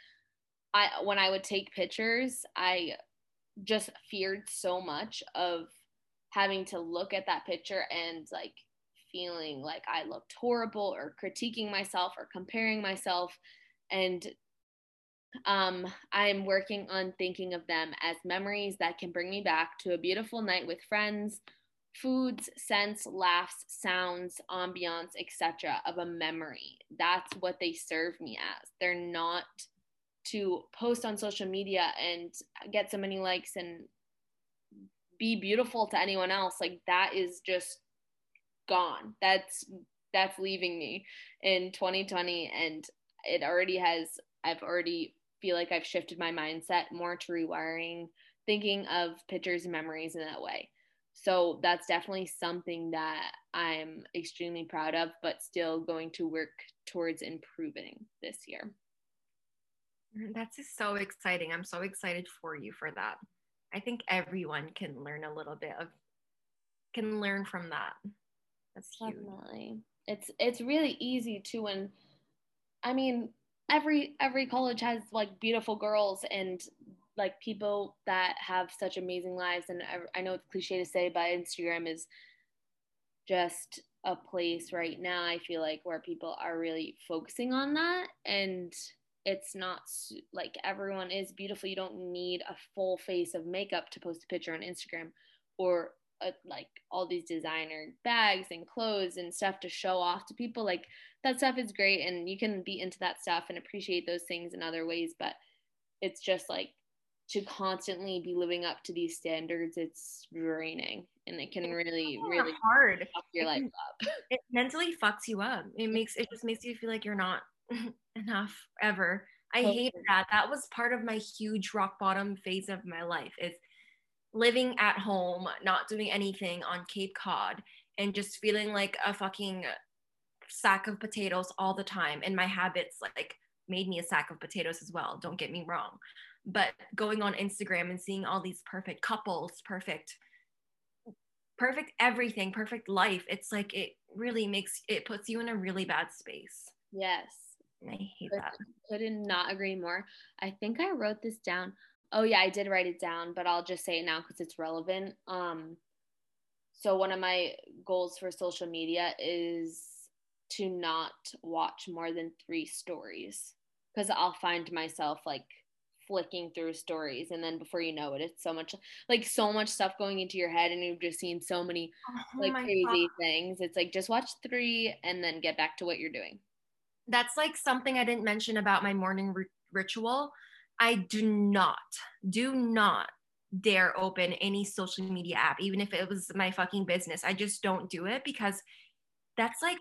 I when I would take pictures, I just feared so much of having to look at that picture and like feeling like I looked horrible or critiquing myself or comparing myself. And um, I'm working on thinking of them as memories that can bring me back to a beautiful night with friends foods, scents, laughs, sounds, ambiance, etc. of a memory. That's what they serve me as. They're not to post on social media and get so many likes and be beautiful to anyone else. Like that is just gone. That's that's leaving me in 2020 and it already has I've already feel like I've shifted my mindset more to rewiring thinking of pictures and memories in that way. So that's definitely something that I'm extremely proud of, but still going to work towards improving this year. Mm, that's so exciting. I'm so excited for you for that. I think everyone can learn a little bit of can learn from that. That's huge. Definitely. It's it's really easy to when I mean every every college has like beautiful girls and like people that have such amazing lives and I, I know it's cliche to say but instagram is just a place right now i feel like where people are really focusing on that and it's not like everyone is beautiful. You don't need a full face of makeup to post a picture on instagram or uh, like all these designer bags and clothes and stuff to show off to people. Like that stuff is great and you can be into that stuff and appreciate those things in other ways but it's just like to constantly be living up to these standards it's draining and it can really really hard. fuck your life up. It mentally fucks you up. It makes it just makes you feel like you're not enough ever. I hate that. That was part of my huge rock bottom phase of my life is living at home not doing anything on cape cod and just feeling like a fucking sack of potatoes all the time. And my habits like made me a sack of potatoes as well don't get me wrong. But going on Instagram and seeing all these perfect couples, perfect perfect everything, perfect life, it's like it really makes it puts you in a really bad space. Yes. I hate could, that. Couldn't not agree more. I think I wrote this down. Oh yeah, I did write it down, but I'll just say it now because it's relevant. Um so one of my goals for social media is to not watch more than 3 stories because I'll find myself like flicking through stories and then before you know it it's so much like so much stuff going into your head and you've just seen so many oh like crazy God. things it's like just watch three and then get back to what you're doing that's like something i didn't mention about my morning r- ritual i do not do not dare open any social media app even if it was my fucking business i just don't do it because that's like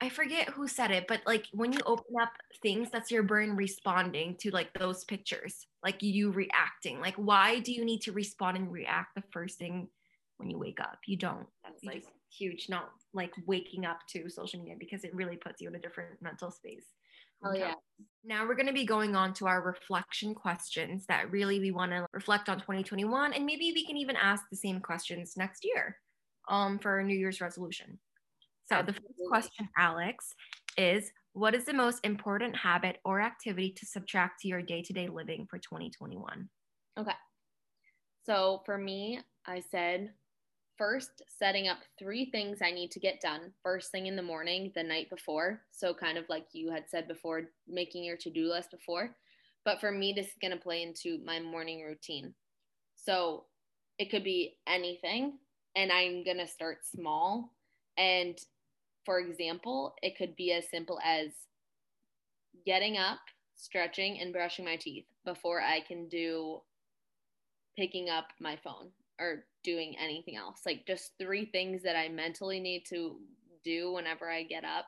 I forget who said it, but like when you open up things, that's your brain responding to like those pictures, like you reacting. Like, why do you need to respond and react the first thing when you wake up? You don't. That's like huge, not like waking up to social media because it really puts you in a different mental space. Oh, yeah. Now we're going to be going on to our reflection questions that really we want to reflect on 2021. And maybe we can even ask the same questions next year um, for New Year's resolution. So the first question, Alex, is what is the most important habit or activity to subtract to your day-to-day living for 2021? Okay. So for me, I said first setting up three things I need to get done first thing in the morning, the night before. So kind of like you had said before, making your to-do list before. But for me, this is going to play into my morning routine. So it could be anything, and I'm going to start small. And for example, it could be as simple as getting up, stretching, and brushing my teeth before I can do picking up my phone or doing anything else. Like just three things that I mentally need to do whenever I get up.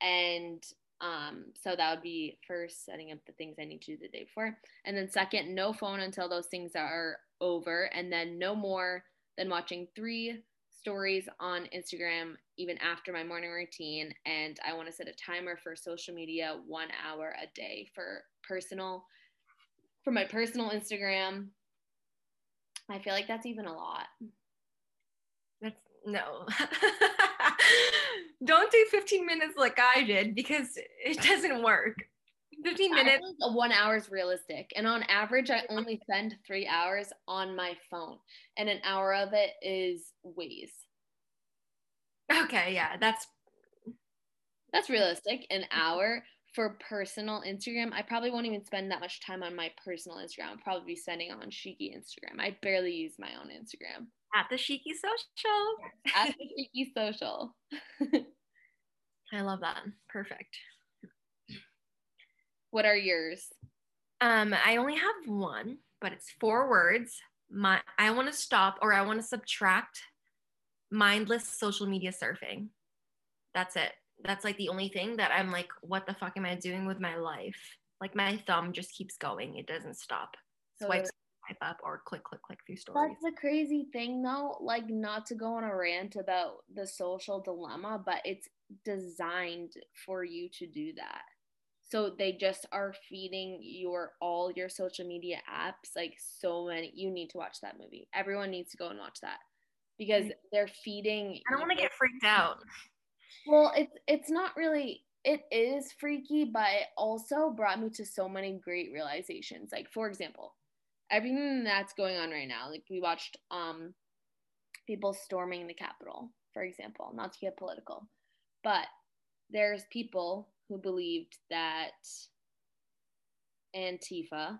And um, so that would be first setting up the things I need to do the day before. And then second, no phone until those things are over. And then no more than watching three stories on Instagram even after my morning routine. And I want to set a timer for social media one hour a day for personal, for my personal Instagram. I feel like that's even a lot. That's no. Don't do 15 minutes like I did because it doesn't work. 15 minutes. A one hour is realistic. And on average, I only spend three hours on my phone, and an hour of it is Waze. Okay, yeah, that's that's realistic. An hour for personal Instagram. I probably won't even spend that much time on my personal Instagram. I'll probably be spending on Shiki Instagram. I barely use my own Instagram. At the Shiki Social. At the Shiki Social. I love that. Perfect. What are yours? Um, I only have one, but it's four words. My I want to stop or I want to subtract mindless social media surfing. That's it. That's like the only thing that I'm like, what the fuck am I doing with my life? Like my thumb just keeps going. It doesn't stop. Swipe, swipe up or click, click, click through stories. That's the crazy thing though. Like not to go on a rant about the social dilemma, but it's designed for you to do that so they just are feeding your all your social media apps like so many you need to watch that movie everyone needs to go and watch that because they're feeding i don't want to get freaked out well it's it's not really it is freaky but it also brought me to so many great realizations like for example everything that's going on right now like we watched um people storming the capitol for example not to get political but there's people who believed that Antifa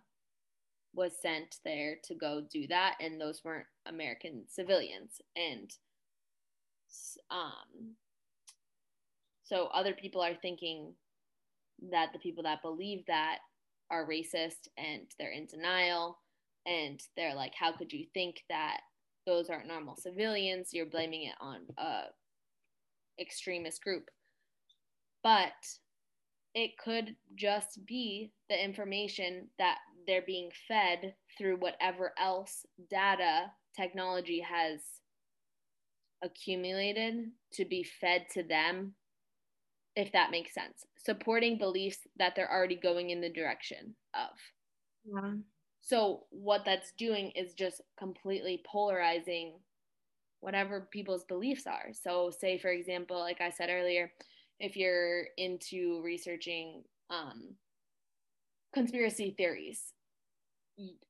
was sent there to go do that, and those weren't American civilians. And um, so other people are thinking that the people that believe that are racist and they're in denial and they're like how could you think that those aren't normal civilians? You're blaming it on a extremist group. But it could just be the information that they're being fed through whatever else data technology has accumulated to be fed to them if that makes sense supporting beliefs that they're already going in the direction of. Yeah. so what that's doing is just completely polarizing whatever people's beliefs are. So say for example like i said earlier if you're into researching um, conspiracy theories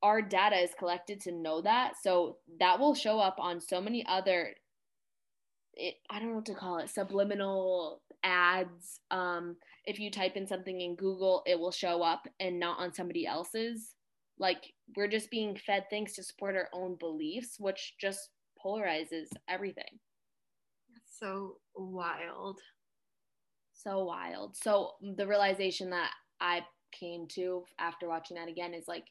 our data is collected to know that. So that will show up on so many other it, i don't know what to call it subliminal ads um, if you type in something in google it will show up and not on somebody else's. Like we're just being fed things to support our own beliefs which just polarizes everything. So wild. So wild. So the realization that i came to after watching that again is like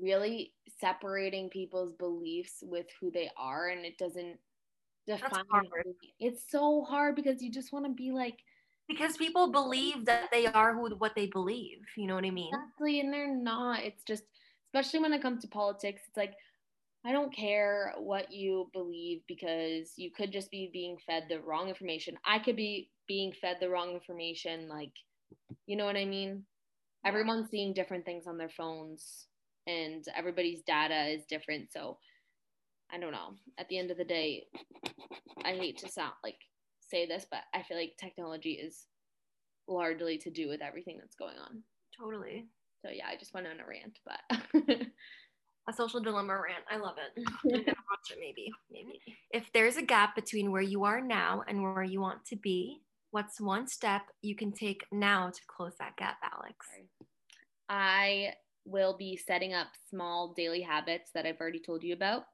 really separating people's beliefs with who they are and it doesn't define it's so hard because you just want to be like because people believe that they are who what they believe you know what i mean? Exactly and they're not it's just especially when it comes to politics it's like i don't care what you believe because you could just be being fed the wrong information. I could be being fed the wrong information like you know what i mean? Everyone's seeing different things on their phones and everybody's data is different so I don't know. At the end of the day, I hate to sound like say this, but I feel like technology is largely to do with everything that's going on. Totally. So yeah, I just went on a rant, but a social dilemma rant. I love it. I'm gonna watch it maybe. Maybe. If there's a gap between where you are now and where you want to be, what's one step you can take now to close that gap, Alex? I will be setting up small daily habits that I've already told you about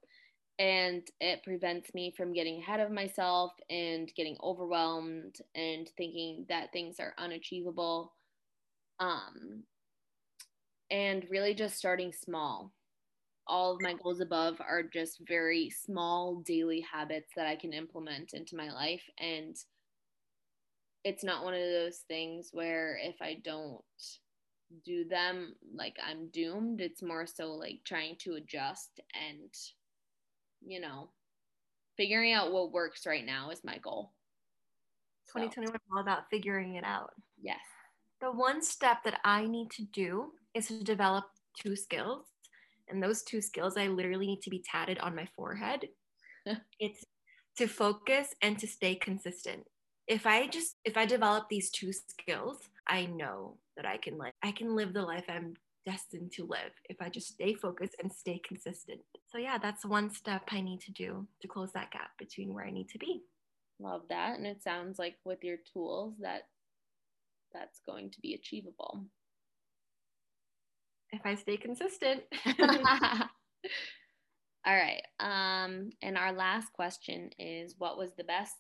and it prevents me from getting ahead of myself and getting overwhelmed and thinking that things are unachievable. Um, and really just starting small. All of my goals above are just very small daily habits that i can implement into my life. And it's not one of those things where if i don't do them like i'm doomed. It's more so like trying to adjust and you know, figuring out what works right now is my goal. 2021 is all about figuring it out. Yes. The one step that I need to do is to develop two skills. And those two skills I literally need to be tatted on my forehead. it's to focus and to stay consistent. If I just if I develop these two skills, I know that I can like I can live the life I'm destined to live if I just stay focused and stay consistent. So, yeah, that's one step I need to do to close that gap between where I need to be. Love that. And it sounds like with your tools that that's going to be achievable. If I stay consistent. All right. Um, and our last question is what was the best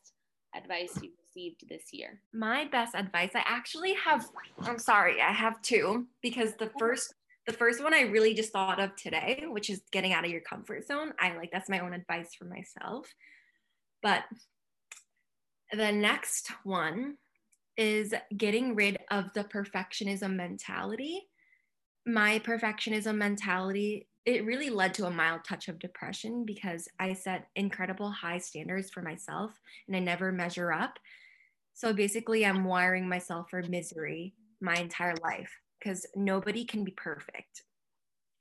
advice you received this year? My best advice, I actually have, I'm sorry, I have two because the first the first one I really just thought of today, which is getting out of your comfort zone. I like that's my own advice for myself. But the next one is getting rid of the perfectionism mentality. My perfectionism mentality, it really led to a mild touch of depression because I set incredible high standards for myself and I never measure up. So basically, I'm wiring myself for misery my entire life because nobody can be perfect.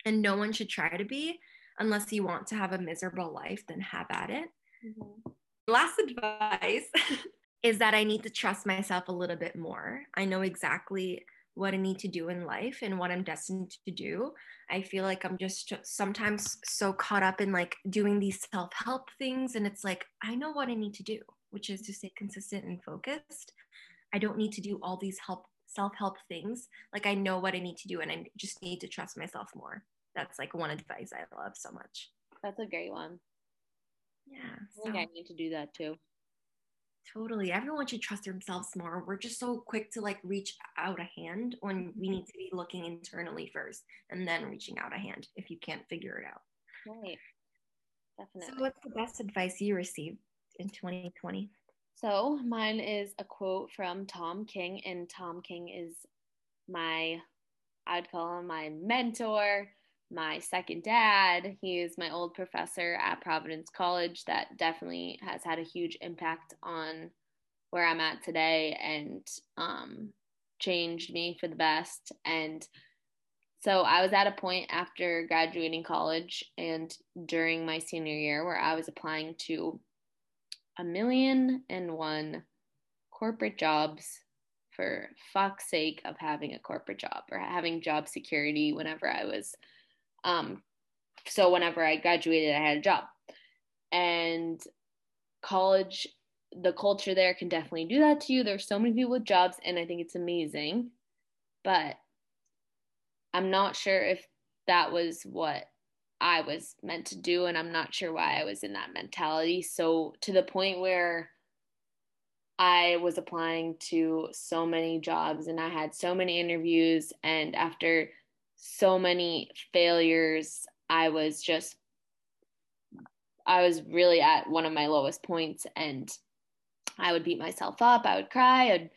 And no one should try to be unless you want to have a miserable life then have at it. Mm-hmm. last advice is that i need to trust myself a little bit more. I know exactly what i need to do in life and what i'm destined to do. I feel like i'm just sometimes so caught up in like doing these self-help things and it's like i know what i need to do which is to stay consistent and focused. I don't need to do all these help self help things. Like I know what I need to do and I just need to trust myself more. that's like one advice I love so much. That's a great one. Yeah. I think so. I need to do that too. Totally. Everyone should trust themselves more. We're just so quick to like reach out a hand when we need to be looking internally first and then reaching out a hand if you can't figure it out. Right. Definitely. So, what's the best advice you received in 2020? So, mine is a quote from Tom King, and Tom King is my, I'd call him my mentor, my second dad. He is my old professor at Providence College that definitely has had a huge impact on where I'm at today and um, changed me for the best. And so I was at a point after graduating college and during my senior year where I was applying to a million and one corporate jobs for fuck's sake of having a corporate job or having job security whenever I was um, so whenever I graduated, I had a job. And college, the culture there can definitely do that to you. There's so many people with jobs, and I think it's amazing. But I'm not sure if that was what I was meant to do, and I'm not sure why I was in that mentality. So, to the point where I was applying to so many jobs and I had so many interviews, and after so many failures. I was just, I was really at one of my lowest points and I would beat myself up. I would cry. I'd,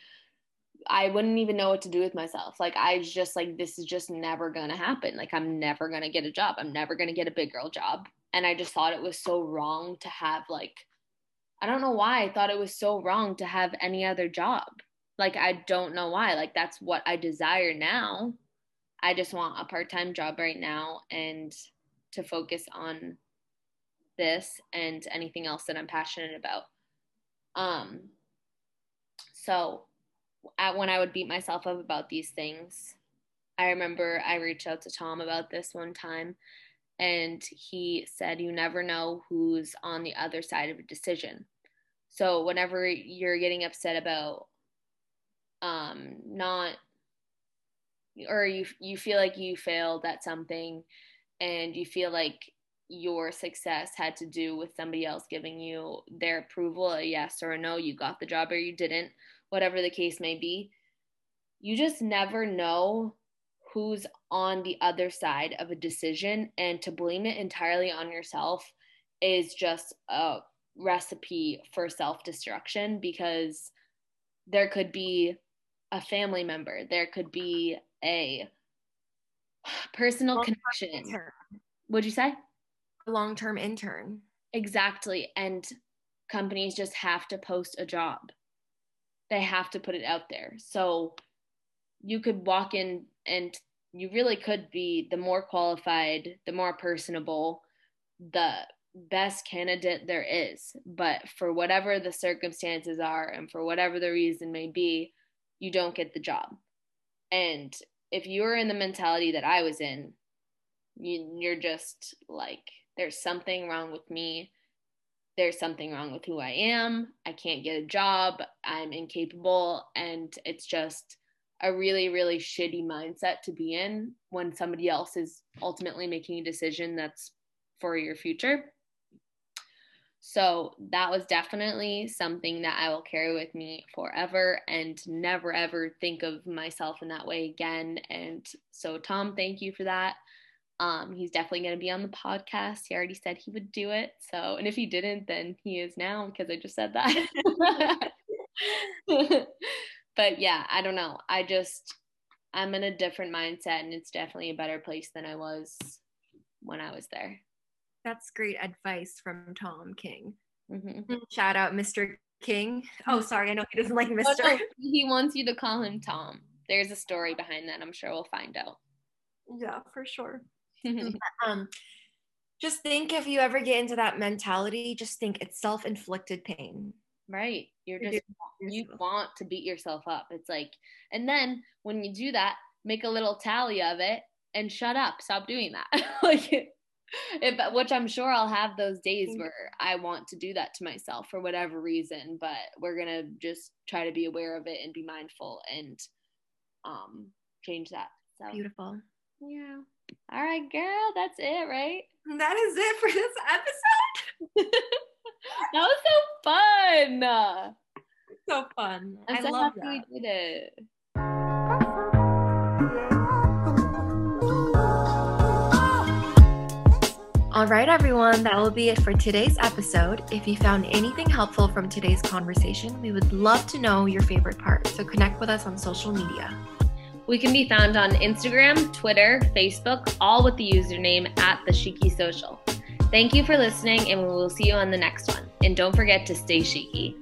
I wouldn't even know what to do with myself. Like, I just like, this is just never to happen. Like, I'm never to get a job. I'm never to get a big girl job. And I just thought it was so wrong to have, like, I don't know why I thought it was so wrong to have any other job. Like, I don't know why. Like, that's what I desire now. I just want a part time job right now and to focus on this and anything else that I'm passionate about. Um, so at, when I would beat myself up about these things, I remember I reached out to Tom about this one time, and he said, You never know who's on the other side of a decision. So, whenever you're getting upset about um, not or you you feel like you failed at something and you feel like your success had to do with somebody else giving you their approval a yes or a no you got the job or you didn't whatever the case may be you just never know who's on the other side of a decision and to blame it entirely on yourself is just a recipe for self-destruction because there could be a family member there could be a personal long connection. Intern. What'd you say? A long term intern. Exactly. And companies just have to post a job, they have to put it out there. So you could walk in and you really could be the more qualified, the more personable, the best candidate there is. But for whatever the circumstances are and for whatever the reason may be, you don't get the job. And if you're in the mentality that I was in, you, you're just like, there's something wrong with me. There's something wrong with who I am. I can't get a job. I'm incapable. And it's just a really, really shitty mindset to be in when somebody else is ultimately making a decision that's for your future. So that was definitely something that I will carry with me forever and never ever think of myself in that way again. And so, Tom, thank you for that. Um, he's definitely going to be on the podcast. He already said he would do it. So, and if he didn't, then he is now because I just said that. but yeah, I don't know. I just, I'm in a different mindset and it's definitely a better place than I was when I was there. That's great advice from Tom King. Mm-hmm. Shout out, Mr. King. Oh, sorry, I know he doesn't like Mr. Oh, no, he wants you to call him Tom. There's a story behind that. I'm sure we'll find out. Yeah, for sure. um, just think if you ever get into that mentality, just think it's self-inflicted pain. Right. You're just you want to beat yourself up. It's like, and then when you do that, make a little tally of it and shut up. Stop doing that. like if, which I'm sure I'll have those days mm. where I want to do that to myself for whatever reason, but we're gonna just try to be aware of it and be mindful and um change that. So beautiful. Yeah. All right, girl, that's it, right? That is it for this episode. that was so fun. So fun. I'm I so love happy that. we did it. All right, everyone, that will be it for today's episode. If you found anything helpful from today's conversation, we would love to know your favorite part. So connect with us on social media. We can be found on Instagram, Twitter, Facebook, all with the username at the Shiki Social. Thank you for listening, and we will see you on the next one. And don't forget to stay shiki.